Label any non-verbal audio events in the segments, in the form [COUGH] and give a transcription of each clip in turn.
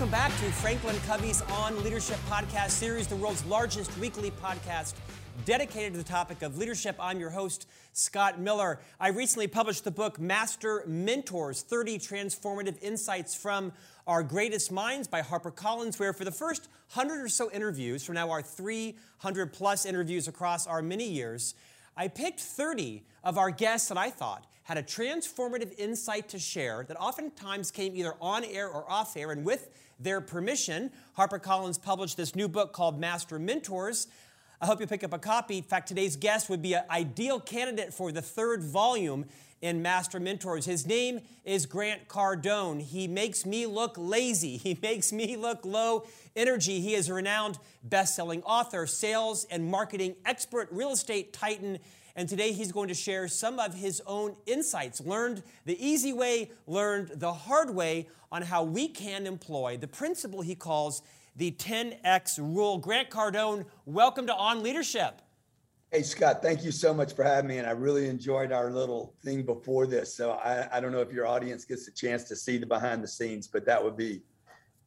Welcome back to Franklin Covey's On Leadership podcast series, the world's largest weekly podcast dedicated to the topic of leadership. I'm your host, Scott Miller. I recently published the book Master Mentors 30 Transformative Insights from Our Greatest Minds by HarperCollins, where for the first 100 or so interviews, from now our 300 plus interviews across our many years, I picked 30 of our guests that I thought had a transformative insight to share that oftentimes came either on air or off air. And with their permission, HarperCollins published this new book called Master Mentors. I hope you pick up a copy. In fact, today's guest would be an ideal candidate for the third volume in Master Mentors. His name is Grant Cardone. He makes me look lazy. [LAUGHS] He makes me look low energy. He is a renowned best-selling author, sales and marketing expert, real estate titan, and today he's going to share some of his own insights, learned the easy way, learned the hard way on how we can employ the principle he calls the 10X rule. Grant Cardone, welcome to On Leadership. Hey, Scott, thank you so much for having me. And I really enjoyed our little thing before this. So I, I don't know if your audience gets a chance to see the behind the scenes, but that would be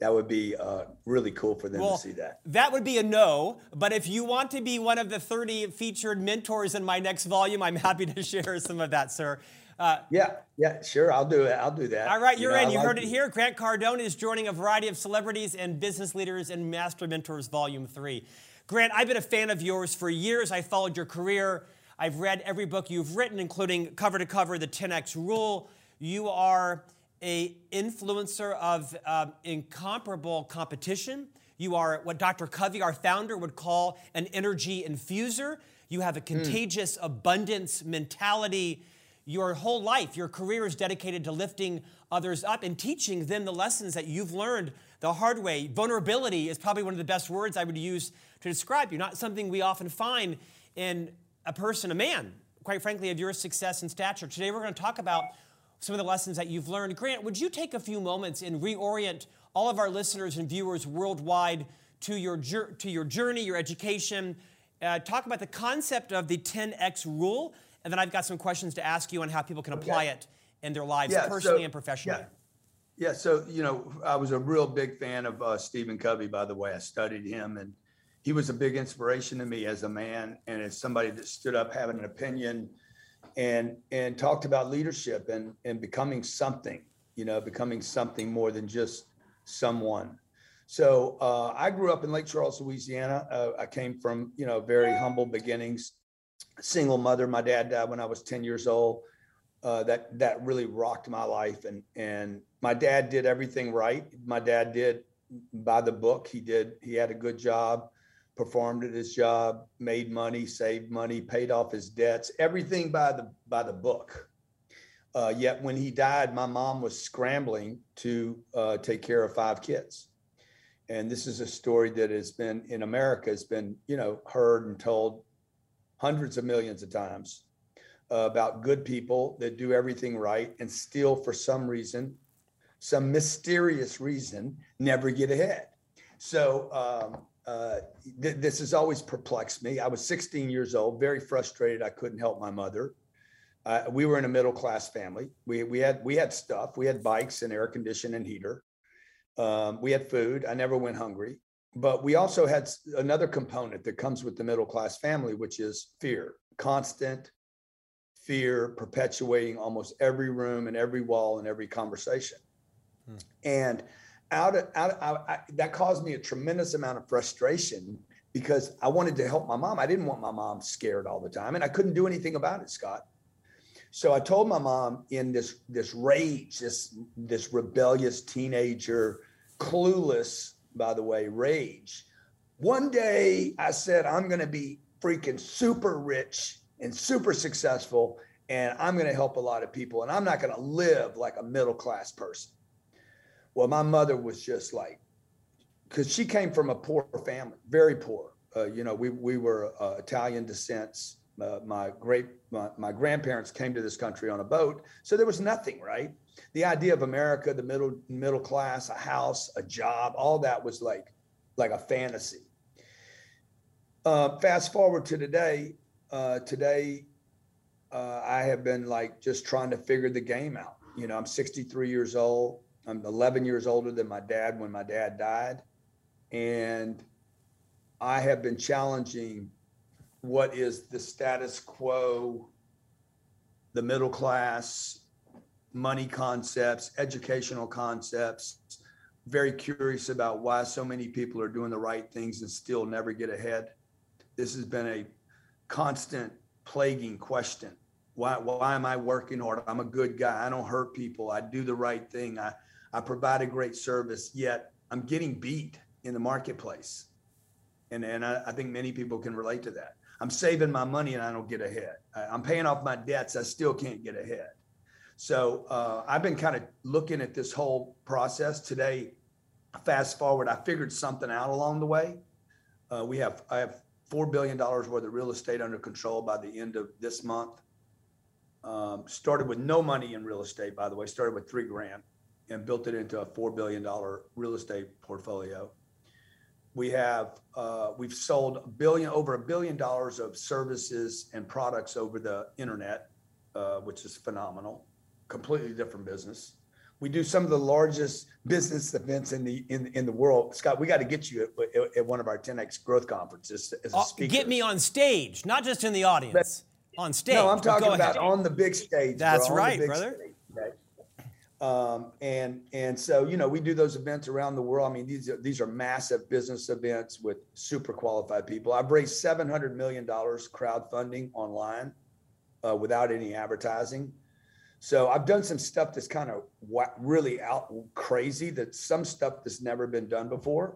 that would be uh, really cool for them well, to see that. That would be a no. But if you want to be one of the 30 featured mentors in my next volume, I'm happy to [LAUGHS] share some of that, sir. Uh, yeah, yeah, sure. I'll do it. I'll do that. All right, you're you know, in. You like heard it here. Grant Cardone is joining a variety of celebrities and business leaders in Master Mentors Volume 3. Grant, I've been a fan of yours for years. I followed your career. I've read every book you've written, including cover to cover, The 10X Rule. You are a influencer of um, incomparable competition. You are what Dr. Covey, our founder, would call an energy infuser. You have a hmm. contagious mm. abundance mentality. Your whole life, your career is dedicated to lifting others up and teaching them the lessons that you've learned the hard way. Vulnerability is probably one of the best words I would use to describe you, not something we often find in a person, a man, quite frankly, of your success and stature. Today we're going to talk about some of the lessons that you've learned. Grant, would you take a few moments and reorient all of our listeners and viewers worldwide to your, to your journey, your education? Uh, talk about the concept of the 10X rule, and then I've got some questions to ask you on how people can apply okay. it in their lives, yeah, personally so, and professionally. Yeah. yeah. so you know, I was a real big fan of uh, Stephen Covey. By the way, I studied him, and he was a big inspiration to me as a man and as somebody that stood up having an opinion and and talked about leadership and and becoming something you know becoming something more than just someone. So uh, i grew up in lake charles louisiana. Uh, i came from you know very humble beginnings. Single mother my dad died when i was 10 years old. Uh, that that really rocked my life and and my dad did everything right. My dad did by the book. He did he had a good job performed at his job, made money, saved money, paid off his debts, everything by the by the book. Uh, yet when he died, my mom was scrambling to uh, take care of five kids. And this is a story that has been in America has been you know heard and told hundreds of millions of times uh, about good people that do everything right and still for some reason, some mysterious reason, never get ahead. So um, uh, th- this has always perplexed me. I was 16 years old, very frustrated. I couldn't help my mother. Uh, we were in a middle class family. We we had we had stuff. We had bikes and air conditioning and heater. Um, we had food. I never went hungry. But we also had another component that comes with the middle class family, which is fear, constant fear, perpetuating almost every room and every wall and every conversation. Hmm. And out of, out of, I, I, that caused me a tremendous amount of frustration because I wanted to help my mom. I didn't want my mom scared all the time, and I couldn't do anything about it, Scott. So I told my mom in this this rage, this this rebellious teenager, clueless, by the way, rage. One day I said, I'm going to be freaking super rich and super successful, and I'm going to help a lot of people, and I'm not going to live like a middle class person. Well, my mother was just like, because she came from a poor family, very poor. Uh, you know, we we were uh, Italian descents. Uh, my great my, my grandparents came to this country on a boat, so there was nothing, right? The idea of America, the middle middle class, a house, a job, all that was like like a fantasy. Uh, fast forward to today. Uh, today, uh, I have been like just trying to figure the game out. You know, I'm 63 years old. I'm 11 years older than my dad when my dad died. And I have been challenging what is the status quo, the middle class, money concepts, educational concepts. Very curious about why so many people are doing the right things and still never get ahead. This has been a constant plaguing question. Why, why am I working hard? I'm a good guy. I don't hurt people. I do the right thing. I, I provide a great service, yet I'm getting beat in the marketplace. And, and I, I think many people can relate to that. I'm saving my money and I don't get ahead. I'm paying off my debts. I still can't get ahead. So uh, I've been kind of looking at this whole process today. Fast forward, I figured something out along the way. Uh, we have I have four billion dollars worth of real estate under control by the end of this month. Um, started with no money in real estate, by the way. Started with three grand and built it into a four billion dollar real estate portfolio. We have uh, we've sold a billion over a billion dollars of services and products over the internet, uh, which is phenomenal. Completely different business. We do some of the largest business events in the in, in the world. Scott, we got to get you at, at, one of our 10x growth conferences as a uh, speaker. Get me on stage, not just in the audience. But, on stage. No, I'm talking about on the big stage. That's bro, right, brother. Stage? Um, and and so you know we do those events around the world. I mean these are these are massive business events with super qualified people. I've raised seven hundred million dollars crowdfunding online uh, without any advertising. So I've done some stuff that's kind of really out crazy. That some stuff that's never been done before,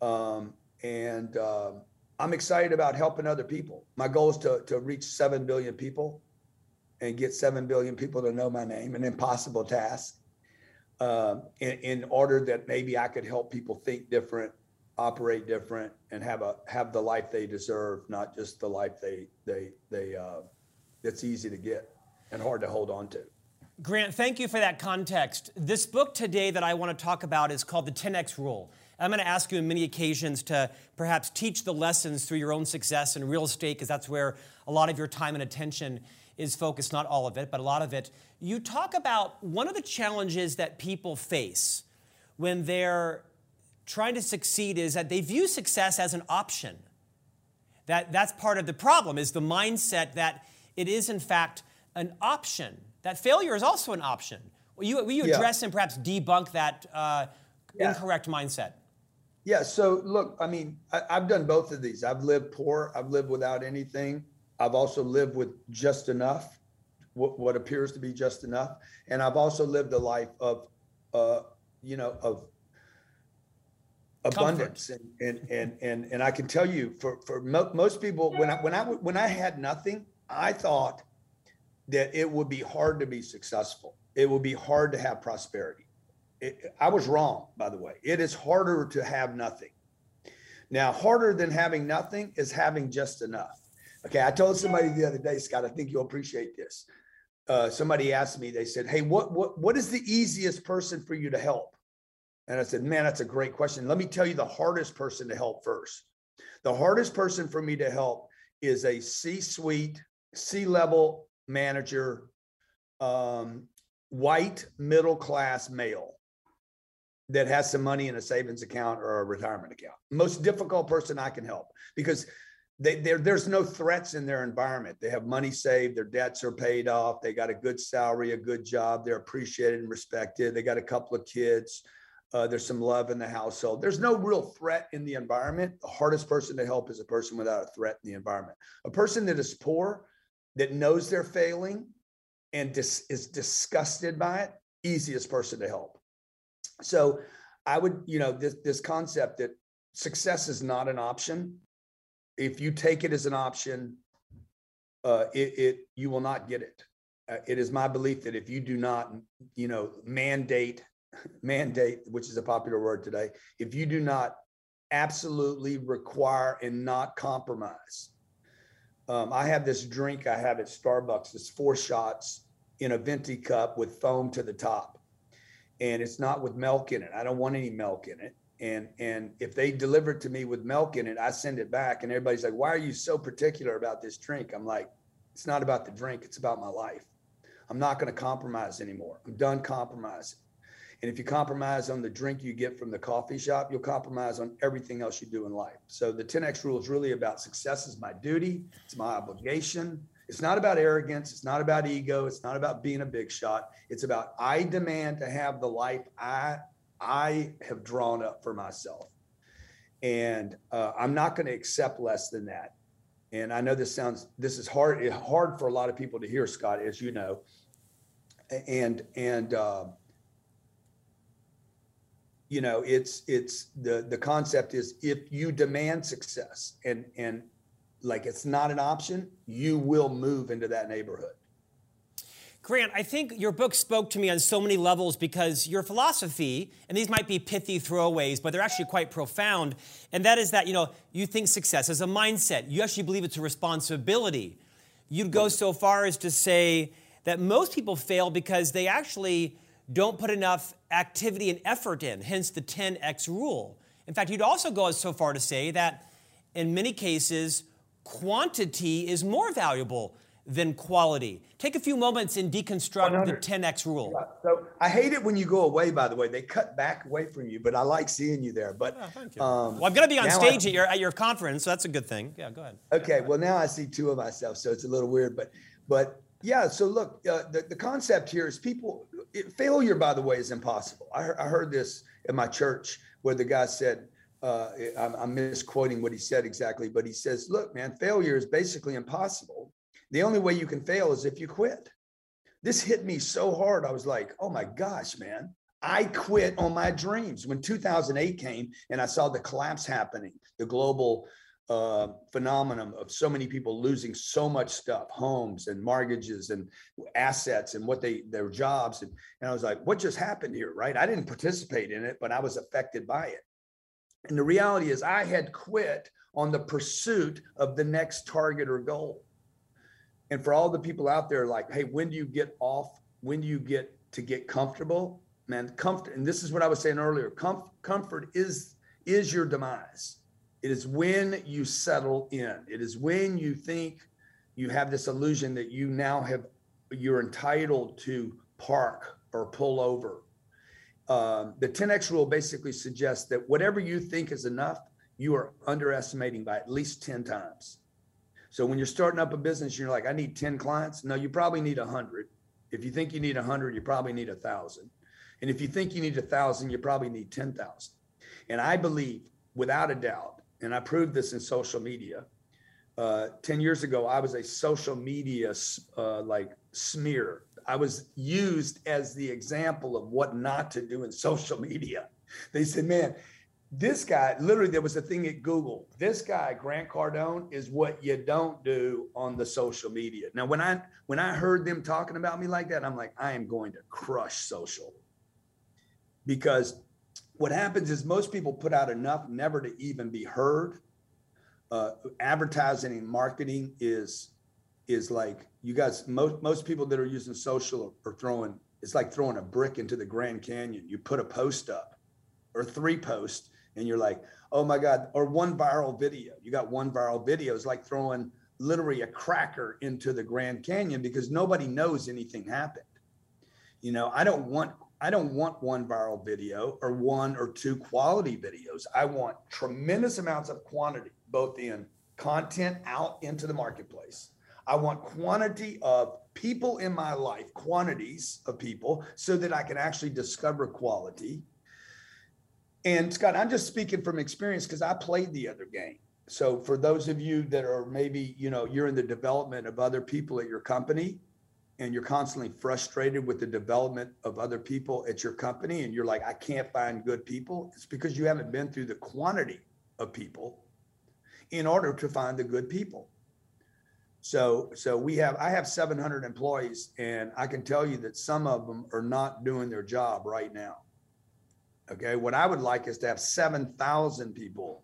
um, and uh, I'm excited about helping other people. My goal is to to reach seven billion people and get 7 billion people to know my name, an impossible task, um, in, in order that maybe I could help people think different, operate different, and have a have the life they deserve, not just the life they they they uh, that's easy to get and hard to hold on to. Grant, thank you for that context. This book today that I want to talk about is called The 10X Rule. I'm going to ask you on many occasions to perhaps teach the lessons through your own success in real estate, because that's where a lot of your time and attention is focused, not all of it, but a lot of it. You talk about one of the challenges that people face when they're trying to succeed is that they view success as an option. That, that's part of the problem is the mindset that it is in fact an option. That failure is also an option. Will you, will you address yeah. and perhaps debunk that uh, yeah. incorrect mindset? Yeah, so look, I mean, I, have done both of these. I've lived poor, I've lived without anything. I've also lived with just enough, what, what appears to be just enough, and I've also lived a life of, uh, you know, of abundance. And, and and and and I can tell you for for mo- most people when I when I when I had nothing I thought that it would be hard to be successful. It would be hard to have prosperity. It, I was wrong by the way. It is harder to have nothing. Now harder than having nothing is having just enough Okay, I told somebody the other day, Scott. I think you'll appreciate this. Uh, somebody asked me. They said, "Hey, what what what is the easiest person for you to help?" And I said, "Man, that's a great question. Let me tell you the hardest person to help first. The hardest person for me to help is a C-suite, C-level manager, um, white middle class male." that has some money in a savings account or a retirement account. Most difficult person I can help because they, there's no threats in their environment. They have money saved, their debts are paid off, they got a good salary, a good job, they're appreciated and respected. They got a couple of kids. Uh, there's some love in the household. There's no real threat in the environment. The hardest person to help is a person without a threat in the environment. A person that is poor, that knows they're failing, and dis- is disgusted by it, easiest person to help. So, I would, you know, this this concept that success is not an option if you take it as an option, uh, it, it you will not get it. Uh, it is my belief that if you do not, you know, mandate, mandate, which is a popular word today, if you do not absolutely require and not compromise. Um, I have this drink I have at Starbucks. It's four shots in a venti cup with foam to the top, and it's not with milk in it. I don't want any milk in it and and if they deliver it to me with milk in it i send it back and everybody's like why are you so particular about this drink i'm like it's not about the drink it's about my life i'm not going to compromise anymore i'm done compromising And if you compromise on the drink you get from the coffee shop, you'll compromise on everything else you do in life. So the 10X rule is really about success is my duty, it's my obligation. It's not about arrogance, it's not about ego, it's not about being a big shot. It's about I demand to have the life I I have drawn up for myself. And uh, I'm not going to accept less than that. And I know this sounds this is hard hard for a lot of people to hear, Scott, as you know. And and uh, you know it's it's the the concept is if you demand success and and like it's not an option you will move into that neighborhood Grant, I think your book spoke to me on so many levels because your philosophy, and these might be pithy throwaways, but they're actually quite profound, and that is that, you know, you think success is a mindset. You actually believe it's a responsibility. You'd go so far as to say that most people fail because they actually don't put enough activity and effort in, hence the 10x rule. In fact, you'd also go so far to say that in many cases, quantity is more valuable than quality. Take a few moments and deconstruct 100. the 10x rule. Yeah. So I hate it when you go away, by the way. They cut back away from you, but I like seeing you there. But oh, you. Um, well, I'm going to be on stage I, at, your, at your conference, so that's a good thing. Yeah, go ahead. Okay, well, now I see two of myself, so it's a little weird. But, but yeah, so look, uh, the, the concept here is people, it, failure, by the way, is impossible. I, I heard this in my church where the guy said, uh, I'm, I'm misquoting what he said exactly, but he says, look, man, failure is basically impossible. The only way you can fail is if you quit. This hit me so hard. I was like, oh my gosh, man. I quit on my dreams when 2008 came and I saw the collapse happening, the global uh, phenomenon of so many people losing so much stuff, homes and mortgages and assets and what they their jobs. And, and I was like, what just happened here? Right. I didn't participate in it, but I was affected by it. And the reality is I had quit on the pursuit of the next target or goal. And for all the people out there, like, hey, when do you get off? When do you get to get comfortable? Man, comfort. And this is what I was saying earlier. Com- comfort is is your demise it is when you settle in. It is when you think you have this illusion that you now have you're entitled to park or pull over. Um, the 10x rule basically suggests that whatever you think is enough, you are underestimating by at least 10 times. So when you're starting up a business, you're like, I need 10 clients. No, you probably need 100. If you think you need 100, you probably need 1,000. And if you think you need 1,000, you probably need 10,000. And I believe, without a doubt, and I proved this in social media. Uh, 10 years ago, I was a social media uh, like smear. I was used as the example of what not to do in [LAUGHS] social media. They said, man, this guy, literally, there was a thing at Google. This guy, Grant Cardone, is what you don't do on the social media. Now, when I when I heard them talking about me like that, I'm like, I am going to crush social. Because what happens is most people put out enough never to even be heard. Uh, advertising and marketing is is like you guys most most people that are using social are throwing it's like throwing a brick into the Grand Canyon. You put a post up or three posts and you're like, oh my God, or one viral video. You got one viral video. It's like throwing literally a cracker into the Grand Canyon because nobody knows anything happened. You know, I don't want I don't want one viral video or one or two quality videos. I want tremendous amounts of quantity, both in content out into the marketplace. I want quantity of people in my life, quantities of people, so that I can actually discover quality. And Scott, I'm just speaking from experience because I played the other game. So for those of you that are maybe, you know, you're in the development of other people at your company, and you're constantly frustrated with the development of other people at your company and you're like i can't find good people it's because you haven't been through the quantity of people in order to find the good people so so we have i have 700 employees and i can tell you that some of them are not doing their job right now okay what i would like is to have 7000 people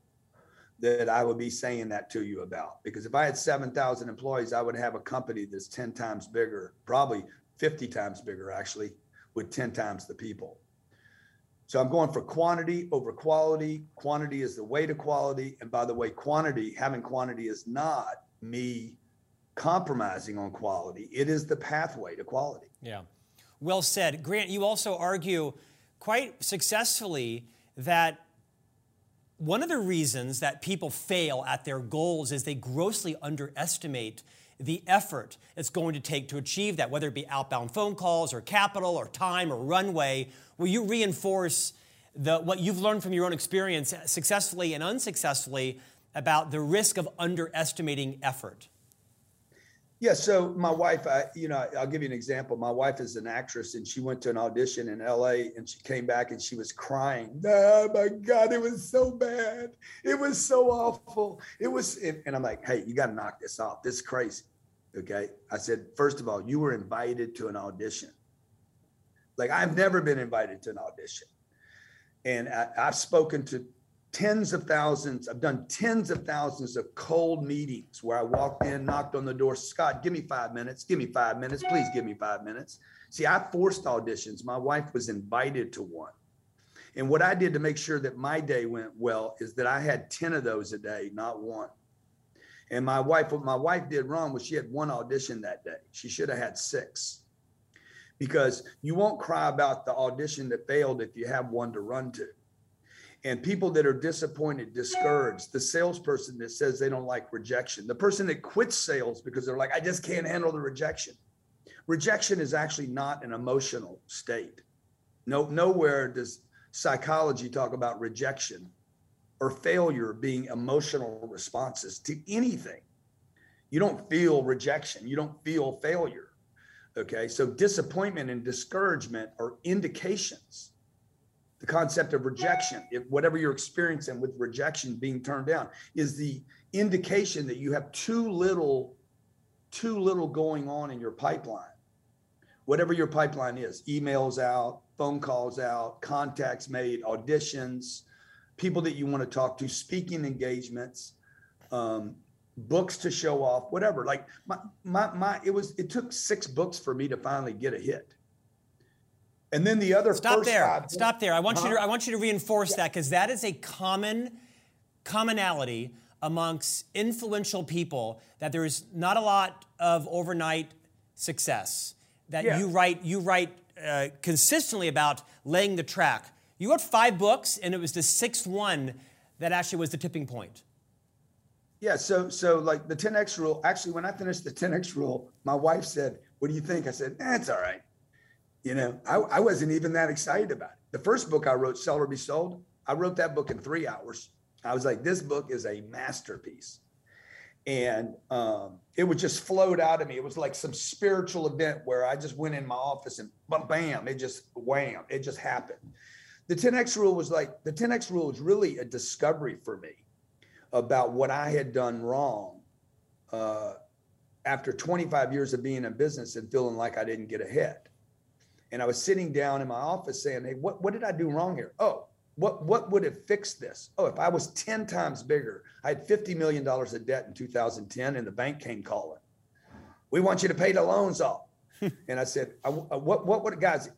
that I would be saying that to you about. Because if I had 7,000 employees, I would have a company that's 10 times bigger, probably 50 times bigger, actually, with 10 times the people. So I'm going for quantity over quality. Quantity is the way to quality. And by the way, quantity, having quantity is not me compromising on quality, it is the pathway to quality. Yeah. Well said. Grant, you also argue quite successfully that one of the reasons that people fail at their goals is they grossly underestimate the effort it's going to take to achieve that, whether it be outbound phone calls or capital or time or runway. Will you reinforce the, what you've learned from your own experience, successfully and unsuccessfully, about the risk of underestimating effort? Yeah, so my wife, I, you know, I'll give you an example. My wife is an actress, and she went to an audition in LA, and she came back and she was crying. Oh my God, it was so bad. It was so awful. It was, and I'm like, hey, you got to knock this off. This is crazy. Okay, I said, first of all, you were invited to an audition. Like I've never been invited to an audition, and I, I've spoken to tens of thousands. I've done tens of thousands of cold meetings where I walked in, knocked on the door. Scott, give me five minutes. Give me five minutes. Please give me five minutes. See, I forced auditions. My wife was invited to one. And what I did to make sure that my day went well is that I had 10 of those a day, not one. And my wife, what my wife did wrong was she had one audition that day. She should have had six. Because you won't cry about the audition that failed if you have one to run to and people that are disappointed, discouraged, the salesperson that says they don't like rejection, the person that quits sales because they're like, I just can't handle the rejection. Rejection is actually not an emotional state. No, nowhere does psychology talk about rejection or failure being emotional responses to anything. You don't feel rejection, you don't feel failure. Okay, so disappointment and discouragement are indications the concept of rejection, if whatever you're experiencing with rejection being turned down, is the indication that you have too little, too little going on in your pipeline. Whatever your pipeline is, emails out, phone calls out, contacts made, auditions, people that you want to talk to, speaking engagements, um, books to show off, whatever. Like my my my, it was it took six books for me to finally get a hit and then the other stop there. Stop there. I want uh-huh. you to I want you to reinforce yeah. that because that is a common commonality amongst influential people that there is not a lot of overnight success. That yeah. you write you write uh, consistently about laying the track. You wrote five books, and it was the sixth one that actually was the tipping point. Yeah, so so like the 10x rule. Actually, when I finished the 10x rule, my wife said, "What do you think?" I said, "That's eh, all right." You know, I, I wasn't even that excited about it. The first book I wrote, Sell or Be Sold, I wrote that book in three hours. I was like, this book is a masterpiece. And um, it would just float out of me. It was like some spiritual event where I just went in my office and bam, it just wham, it just happened. The 10X rule was like, the 10X rule was really a discovery for me about what I had done wrong uh, after 25 years of being in business and feeling like I didn't get ahead and I was sitting down in my office saying, "Hey, what what did I do wrong here? Oh, what what would have fixed this? Oh, if I was 10 times bigger, I had 50 million dollars of debt in 2010 and the bank came calling. We want you to pay the loans off." [LAUGHS] and I said, I, uh, "What what would guys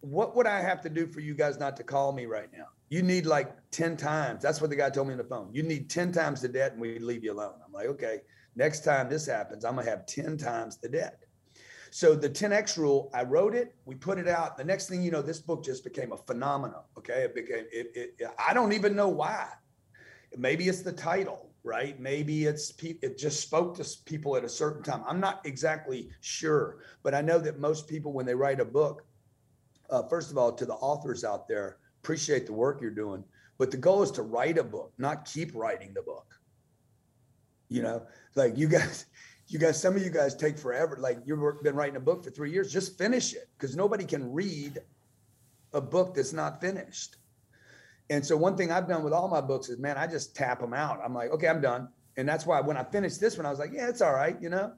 what would I have to do for you guys not to call me right now? You need like 10 times. That's what the guy told me on the phone. You need 10 times the debt and we leave you alone. I'm like, okay, next time this happens, I'm gonna have 10 times the debt. So the 10x rule, I wrote it, we put it out. The next thing you know, this book just became a phenomenon. Okay, it became it. it I don't even know why. Maybe it's the title, right? Maybe it's it just spoke to people at a certain time. I'm not exactly sure, but I know that most people when they write a book, uh, first of all, to the authors out there, appreciate the work you're doing, but the goal is to write a book, not keep writing the book. You know, like you guys you guys, some of you guys take forever. Like you've been writing a book for three years, just finish it because nobody can read a book that's not finished. And so one thing I've done with all my books is, man, I just tap them out. I'm like, okay, I'm done. And that's why when I finished this one, I was like, yeah, it's all right, you know.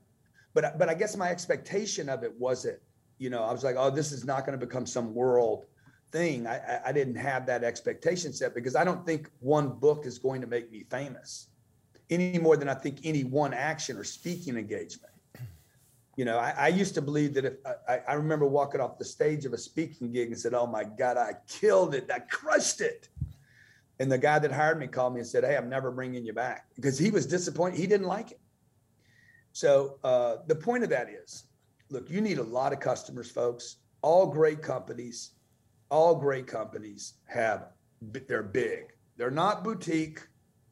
But but I guess my expectation of it wasn't, you know, I was like, oh, this is not going to become some world thing. I, I I didn't have that expectation set because I don't think one book is going to make me famous any more than I think any one action or speaking engagement. You know, I, I used to believe that if I, I, remember walking off the stage of a speaking gig and said, Oh my God, I killed it, I crushed it. And the guy that hired me called me and said, Hey, I'm never bringing you back because he was disappointed. He didn't like it. So uh, the point of that is look, you need a lot of customers, folks, all great companies all great companies have, they're big. They're not boutique.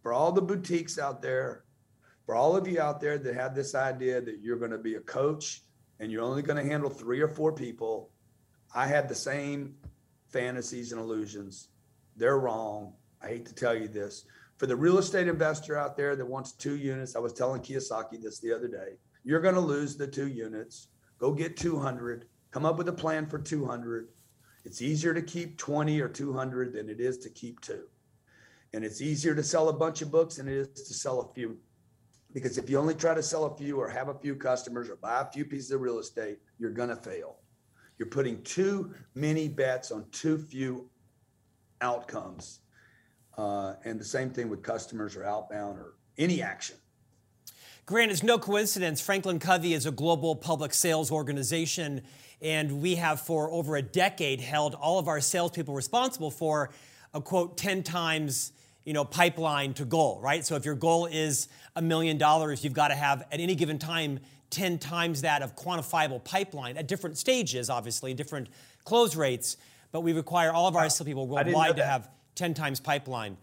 For all the boutiques out there, for all of you out there that have this idea that you're going to be a coach and you're only going to handle three or four people, I had the same fantasies and illusions. They're wrong. I hate to tell you this. For the real estate investor out there that wants two units, I was telling Kiyosaki this the other day. You're going to lose the two units. Go get 200. Come up with a plan for 200. It's easier to keep 20 or 200 than it is to keep two. And it's easier to sell a bunch of books than it is to sell a few. Because if you only try to sell a few or have a few customers or buy a few pieces of real estate, you're going to fail. You're putting too many bets on too few outcomes. Uh, and the same thing with customers or outbound or any action. Grant, it's no coincidence Franklin Covey is a global public sales organization, and we have for over a decade held all of our salespeople responsible for a quote 10 times you know pipeline to goal, right? So if your goal is a million dollars, you've got to have at any given time 10 times that of quantifiable pipeline at different stages, obviously, different close rates. But we require all of our salespeople worldwide to have 10 times pipeline.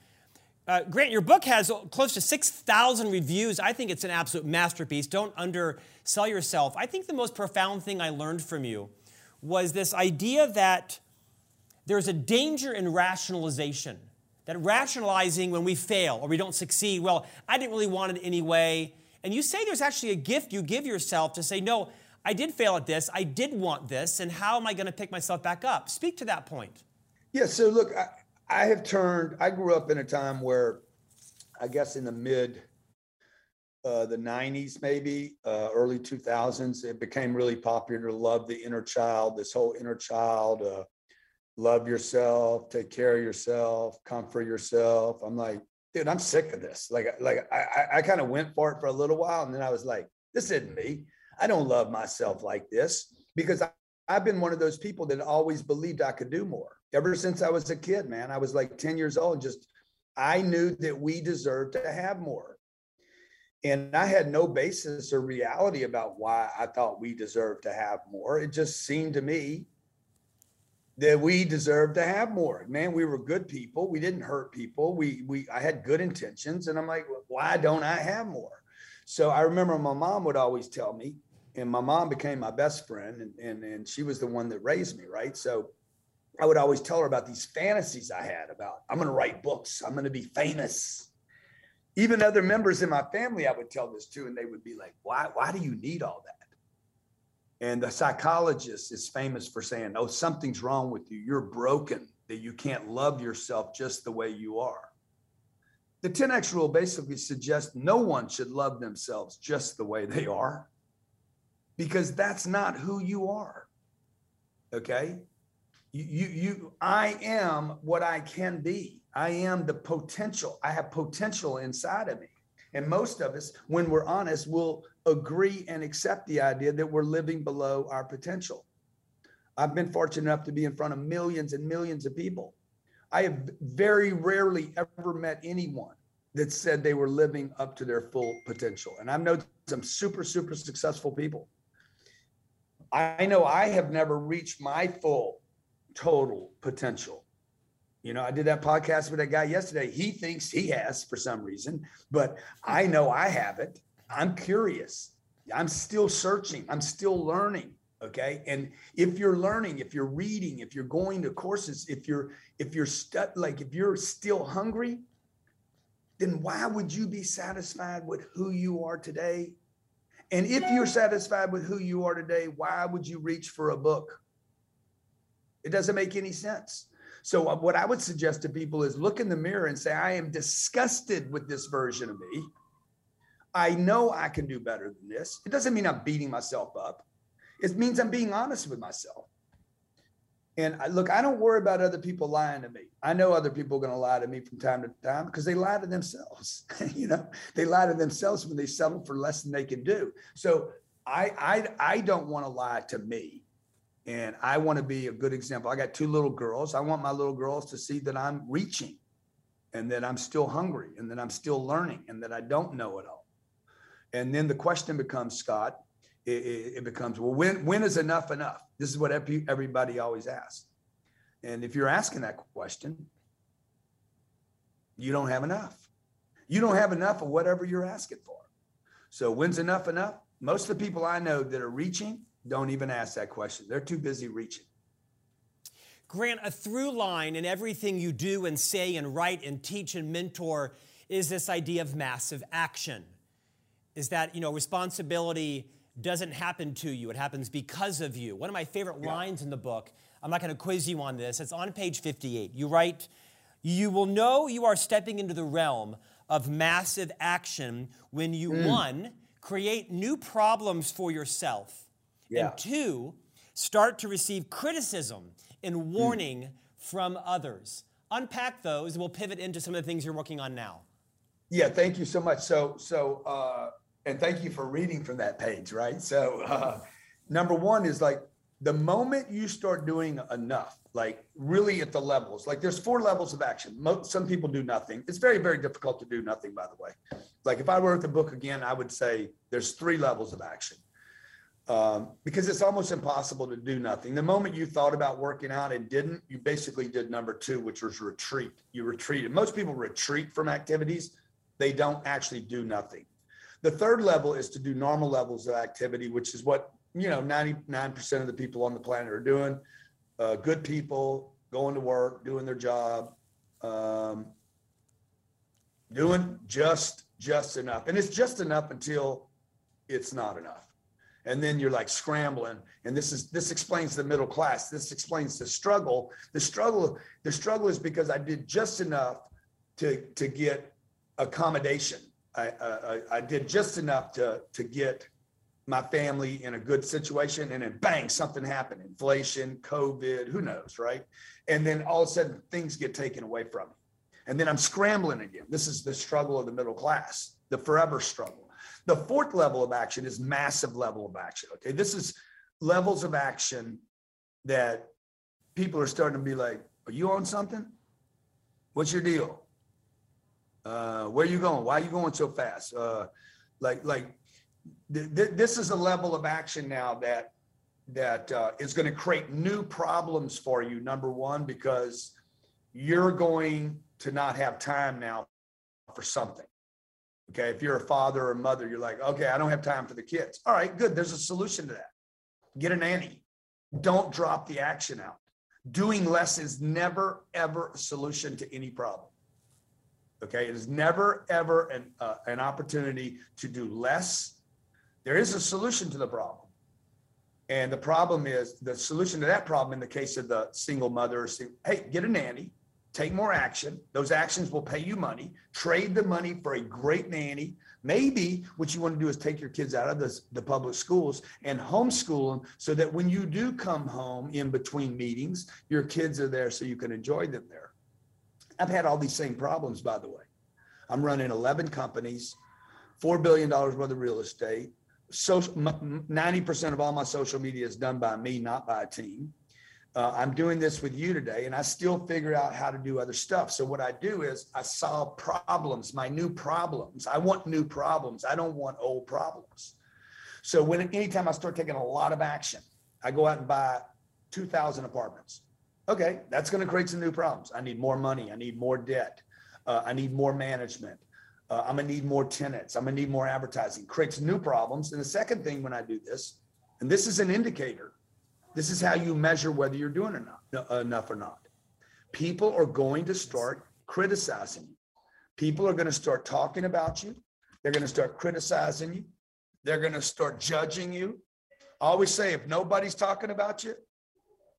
Uh, Grant, your book has close to 6,000 reviews. I think it's an absolute masterpiece. Don't undersell yourself. I think the most profound thing I learned from you was this idea that there's a danger in rationalization. That rationalizing when we fail or we don't succeed, well, I didn't really want it anyway. And you say there's actually a gift you give yourself to say, no, I did fail at this, I did want this, and how am I going to pick myself back up? Speak to that point. Yeah, so look, I, I have turned, I grew up in a time where I guess in the mid, uh, the 90s, maybe uh, early 2000s, it became really popular to love the inner child, this whole inner child, uh, love yourself, take care of yourself, comfort yourself. I'm like, dude, I'm sick of this. Like, like I, I kind of went for it for a little while, and then I was like, this isn't me. I don't love myself like this because I, I've been one of those people that always believed I could do more ever since I was a kid, man. I was like 10 years old, just I knew that we deserved to have more. And I had no basis or reality about why I thought we deserved to have more. It just seemed to me that we deserve to have more. Man, we were good people. We didn't hurt people. We we I had good intentions. And I'm like, why don't I have more? So I remember my mom would always tell me, and my mom became my best friend, and, and, and she was the one that raised me, right? So I would always tell her about these fantasies I had about I'm going to write books, I'm going to be famous. Even other members in my family, I would tell this to, and they would be like, "Why? Why do you need all that?" And the psychologist is famous for saying, "Oh, something's wrong with you. You're broken. That you can't love yourself just the way you are." The 10x rule basically suggests no one should love themselves just the way they are, because that's not who you are. Okay you, you, you, I am what I can be. I am the potential. I have potential inside of me. And most of us, when we're honest, will agree and accept the idea that we're living below our potential. I've been fortunate enough to be in front of millions and millions of people. I have very rarely ever met anyone that said they were living up to their full potential. And I've known some super, super successful people. I know I have never reached my full total potential. You know, I did that podcast with that guy yesterday. He thinks he has for some reason, but I know I haven't. I'm curious. I'm still searching. I'm still learning. Okay. And if you're learning, if you're reading, if you're going to courses, if you're, if you're stu- like, if you're still hungry, then why would you be satisfied with who you are today? And if you're satisfied with who you are today, why would you reach for a book? It doesn't make any sense. So, uh, what I would suggest to people is look in the mirror and say, I am disgusted with this version of me. I know I can do better than this. It doesn't mean I'm beating myself up, it means I'm being honest with myself. And I, look, I don't worry about other people lying to me. I know other people are going to lie to me from time to time because they lie to themselves. [LAUGHS] you know, they lie to themselves when they settle for less than they can do. So I I I don't want to lie to me and I want to be a good example. I got two little girls. I want my little girls to see that I'm reaching and that I'm still hungry and that I'm still learning and that I don't know it all. And then the question becomes, Scott, it, it, becomes, well, when, when is enough enough? This is what everybody always asks. And if you're asking that question, you don't have enough. You don't have enough of whatever you're asking for. So when's enough enough? Most of the people I know that are reaching don't even ask that question. They're too busy reaching. Grant, a through line in everything you do and say and write and teach and mentor is this idea of massive action. Is that, you know, responsibility doesn't happen to you, it happens because of you. One of my favorite yeah. lines in the book, I'm not going to quiz you on this, it's on page 58. You write, You will know you are stepping into the realm of massive action when you, mm. one, create new problems for yourself, yeah. and two, start to receive criticism and mm. warning mm. from others. Unpack those, and we'll pivot into some of the things you're working on now. Yeah, thank you so much. So, so, uh, and thank you for reading from that page, right? So, uh, number one is like the moment you start doing enough, like really at the levels, like there's four levels of action. Most, some people do nothing. It's very, very difficult to do nothing, by the way. Like if I wrote the book again, I would say there's three levels of action um, because it's almost impossible to do nothing. The moment you thought about working out and didn't, you basically did number two, which was retreat. You retreated. Most people retreat from activities, they don't actually do nothing. The third level is to do normal levels of activity, which is what you know 99% of the people on the planet are doing. Uh, good people going to work, doing their job, um, doing just just enough, and it's just enough until it's not enough and then you're like scrambling. And this is this explains the middle class. This explains the struggle. The struggle the struggle is because i did just enough to to get accommodation. I i, I did just enough to to get my family in a good situation. And then bang something happened. Inflation covid who knows right? And then all of a sudden things get taken away from me. And then i'm scrambling again. This is the struggle of the middle class the forever struggle the fourth level of action is massive level of action. Okay. This is levels of action that people are starting to be like, are you on something? What's your deal? Uh, where are you going? Why are you going so fast? Uh, like, like th- th- this is a level of action now that that uh, is going to create new problems for you. Number one, because you're going to not have time now for something. Okay. If you're a father or mother, you're like, okay, I don't have time for the kids. All right, good. There's a solution to that. Get a nanny. Don't drop the action out. Doing less is never, ever a solution to any problem. Okay. It is never, ever an, uh, an opportunity to do less. There is a solution to the problem. And the problem is the solution to that problem in the case of the single mother, hey, get a nanny take more action. Those actions will pay you money. Trade the money for a great nanny. Maybe what you want to do is take your kids out of the, the public schools and homeschool them so that when you do come home in between meetings, your kids are there so you can enjoy them there. I've had all these same problems, by the way. I'm running 11 companies, $4 billion worth of real estate. So 90% of all my social media is done by me, not by a team uh, I'm doing this with you today, and I still figure out how to do other stuff. So what I do is I solve problems, my new problems. I want new problems. I don't want old problems. So when anytime I start taking a lot of action, I go out and buy 2,000 apartments. Okay, that's going to create some new problems. I need more money. I need more debt. Uh, I need more management. Uh, I'm going to need more tenants. I'm going to need more advertising. Creates new problems. And the second thing when I do this, and this is an indicator this is how you measure whether you're doing enough, enough or not. People are going to start criticizing you. People are going to start talking about you. They're going to start criticizing you. They're going to start judging you. I always say if nobody's talking about you,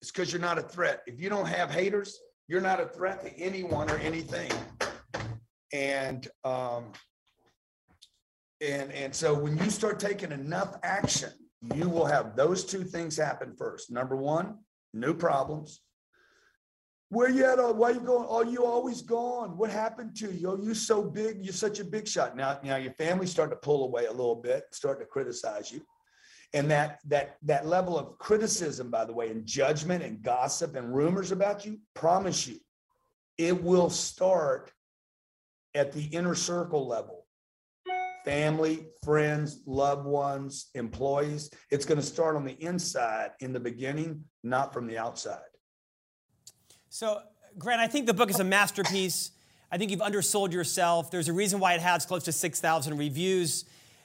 it's because you're not a threat. If you don't have haters, you're not a threat to anyone or anything. And um, and and so when you start taking enough action you will have those two things happen first. Number one, new problems. Where you at? Why you going? Are you always gone. What happened to you? Oh, you so big. You're such a big shot. Now, now your family's starting to pull away a little bit, starting to criticize you. And that that that level of criticism, by the way, and judgment and gossip and rumors about you, promise you, it will start at the inner circle level family, friends, loved ones, employees. It's going to start on the inside in the beginning, not from the outside. So, Grant, I think the book is a masterpiece. I think you've undersold yourself. There's a reason why it has close to 6,000 reviews.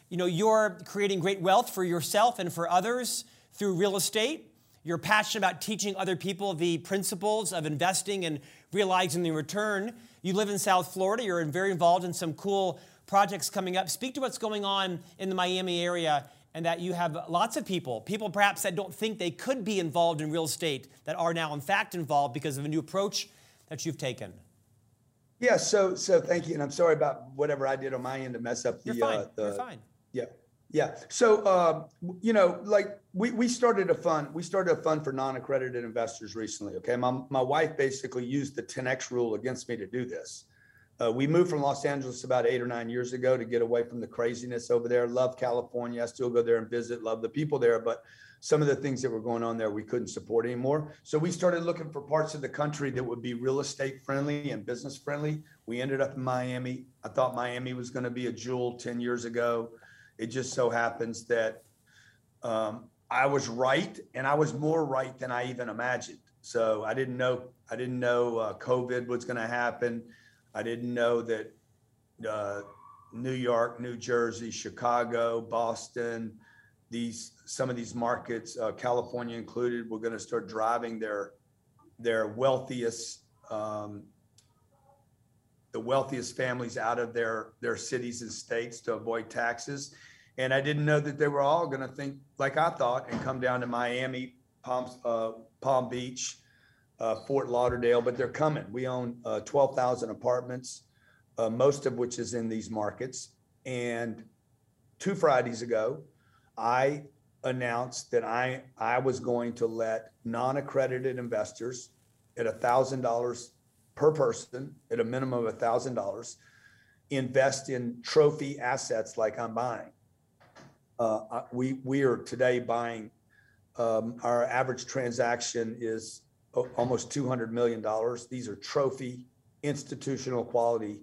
You know, you're creating great wealth for yourself and for others through real estate. You're passionate about teaching other people the principles of investing and realizing the return. You live in South Florida. You're very involved in some cool projects coming up. Speak to what's going on in the Miami area and that you have lots of people, people perhaps that don't think they could be involved in real estate, that are now in fact involved because of a new approach that you've taken. Yeah, so so thank you, and I'm sorry about whatever I did on my end to mess up the. You're fine. Uh, the You're fine. Yeah, yeah. So um, you know, like we we started a fund. We started a fund for non-accredited investors recently. Okay, my my wife basically used the 10x rule against me to do this. Uh, we moved from Los Angeles about eight or nine years ago to get away from the craziness over there. Love California. I still go there and visit. Love the people there, but some of the things that were going on there we couldn't support anymore. So we started looking for parts of the country that would be real estate friendly and business friendly. We ended up in Miami. I thought Miami was going to be a jewel 10 years ago. It just so happens that um, I was right, and I was more right than I even imagined. So I didn't know I didn't know uh, COVID was going to happen. I didn't know that uh, New York, New Jersey, Chicago, Boston, these some of these markets, uh, California included, were going to start driving their their wealthiest um, the wealthiest families out of their their cities and states to avoid taxes. And I didn't know that they were all going to think like I thought and come down to Miami, Palm, uh, Palm Beach, uh, Fort Lauderdale, but they're coming. We own uh, 12,000 apartments, uh, most of which is in these markets. And two Fridays ago, I announced that I, I was going to let non-accredited investors at $1,000 per person, at a minimum of $1,000, invest in trophy assets like I'm buying. Uh, we, we are today buying, um, our average transaction is almost $200 million. These are trophy, institutional quality,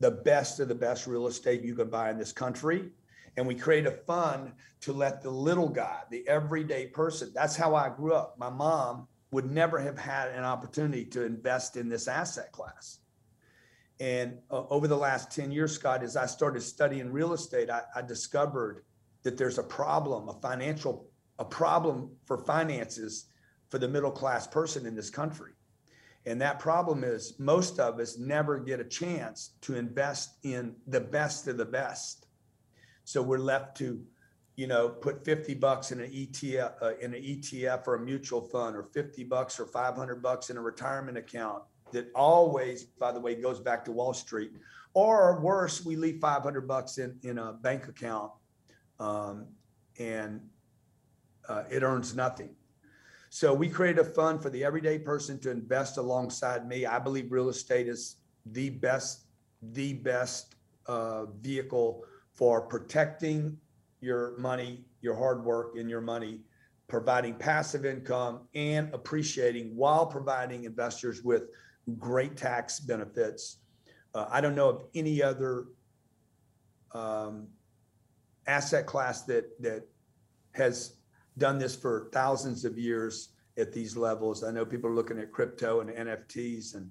the best of the best real estate you can buy in this country. And we create a fund to let the little guy, the everyday person, that's how I grew up. My mom would never have had an opportunity to invest in this asset class. And uh, over the last 10 years, Scott, as I started studying real estate, I, I discovered that there's a problem, a financial, a problem for finances for the middle class person in this country. And that problem is most of us never get a chance to invest in the best of the best. So we're left to, you know, put 50 bucks in an ETF, uh, in an ETF or a mutual fund, or 50 bucks or 500 bucks in a retirement account that always, by the way, goes back to Wall Street. Or worse, we leave 500 bucks in, in a bank account um, and uh, it earns nothing. So we created a fund for the everyday person to invest alongside me. I believe real estate is the best, the best uh, vehicle for protecting your money, your hard work, and your money, providing passive income and appreciating while providing investors with great tax benefits. Uh, I don't know of any other um, asset class that that has done this for thousands of years at these levels. I know people are looking at crypto and NFTs and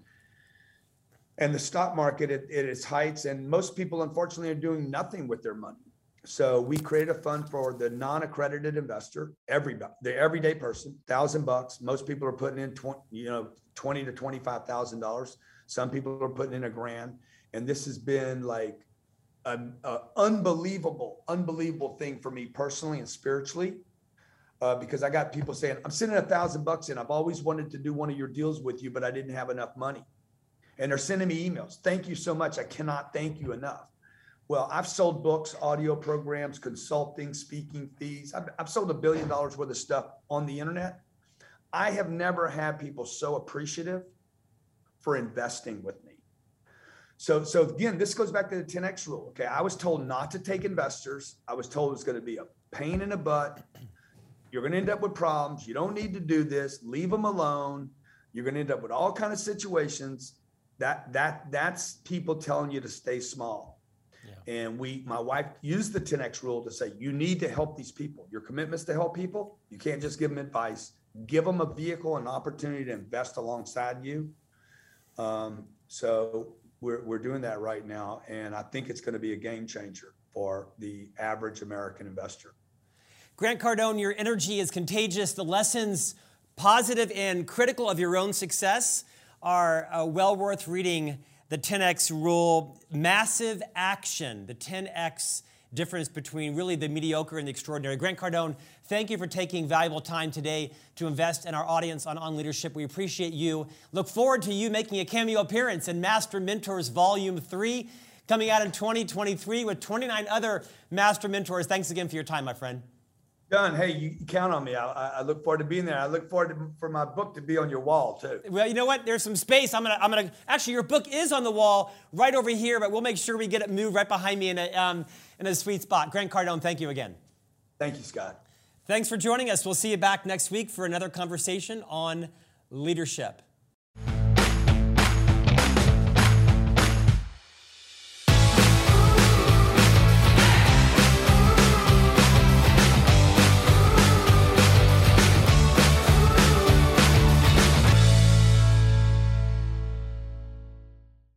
and the stock market at, at, its heights. And most people, unfortunately, are doing nothing with their money. So we created a fund for the non-accredited investor, everybody, the everyday person, thousand bucks. Most people are putting in twenty, you know, twenty to twenty-five thousand dollars. Some people are putting in a grand, and this has been like an unbelievable, unbelievable thing for me personally and spiritually uh, because I got people saying, I'm sending a thousand bucks in. I've always wanted to do one of your deals with you, but I didn't have enough money. And they're sending me emails. Thank you so much. I cannot thank you enough. Well, I've sold books, audio programs, consulting, speaking fees. I've, I've sold a billion dollars worth of stuff on the internet. I have never had people so appreciative for investing with me. So, so again, this goes back to the 10x rule. Okay, I was told not to take investors. I was told it was going to be a pain in the butt. You're going to end up with problems. You don't need to do this. Leave them alone. You're going to end up with all kind of situations. That that that's people telling you to stay small. Yeah. And we, my wife used the 10x rule to say, you need to help these people. Your commitments to help people, you can't just give them advice. give them a vehicle, an opportunity to invest alongside you. Um, so we're, we're doing that right now. And I think it's going to be a game changer for the average American investor. Grant Cardone, your energy is contagious. The lessons, positive and critical of your own success, are uh, well worth reading. The 10x rule, massive action, the 10x difference between really the mediocre and the extraordinary. Grant Cardone, thank you for taking valuable time today to invest in our audience on On Leadership. We appreciate you. Look forward to you making a cameo appearance in Master Mentors Volume 3, coming out in 2023 with 29 other Master Mentors. Thanks again for your time, my friend. Done. Hey, you count on me. I, I, look forward to being there. I look forward to, for my book to be on your wall too. Well, you know what? There's some space. I'm gonna, I'm gonna. Actually, your book is on the wall right over here, but we'll make sure we get it moved right behind me in a, um, in a sweet spot. Grant Cardone, thank you again. Thank you, Scott. Thanks for joining us. We'll see you back next week for another conversation on leadership.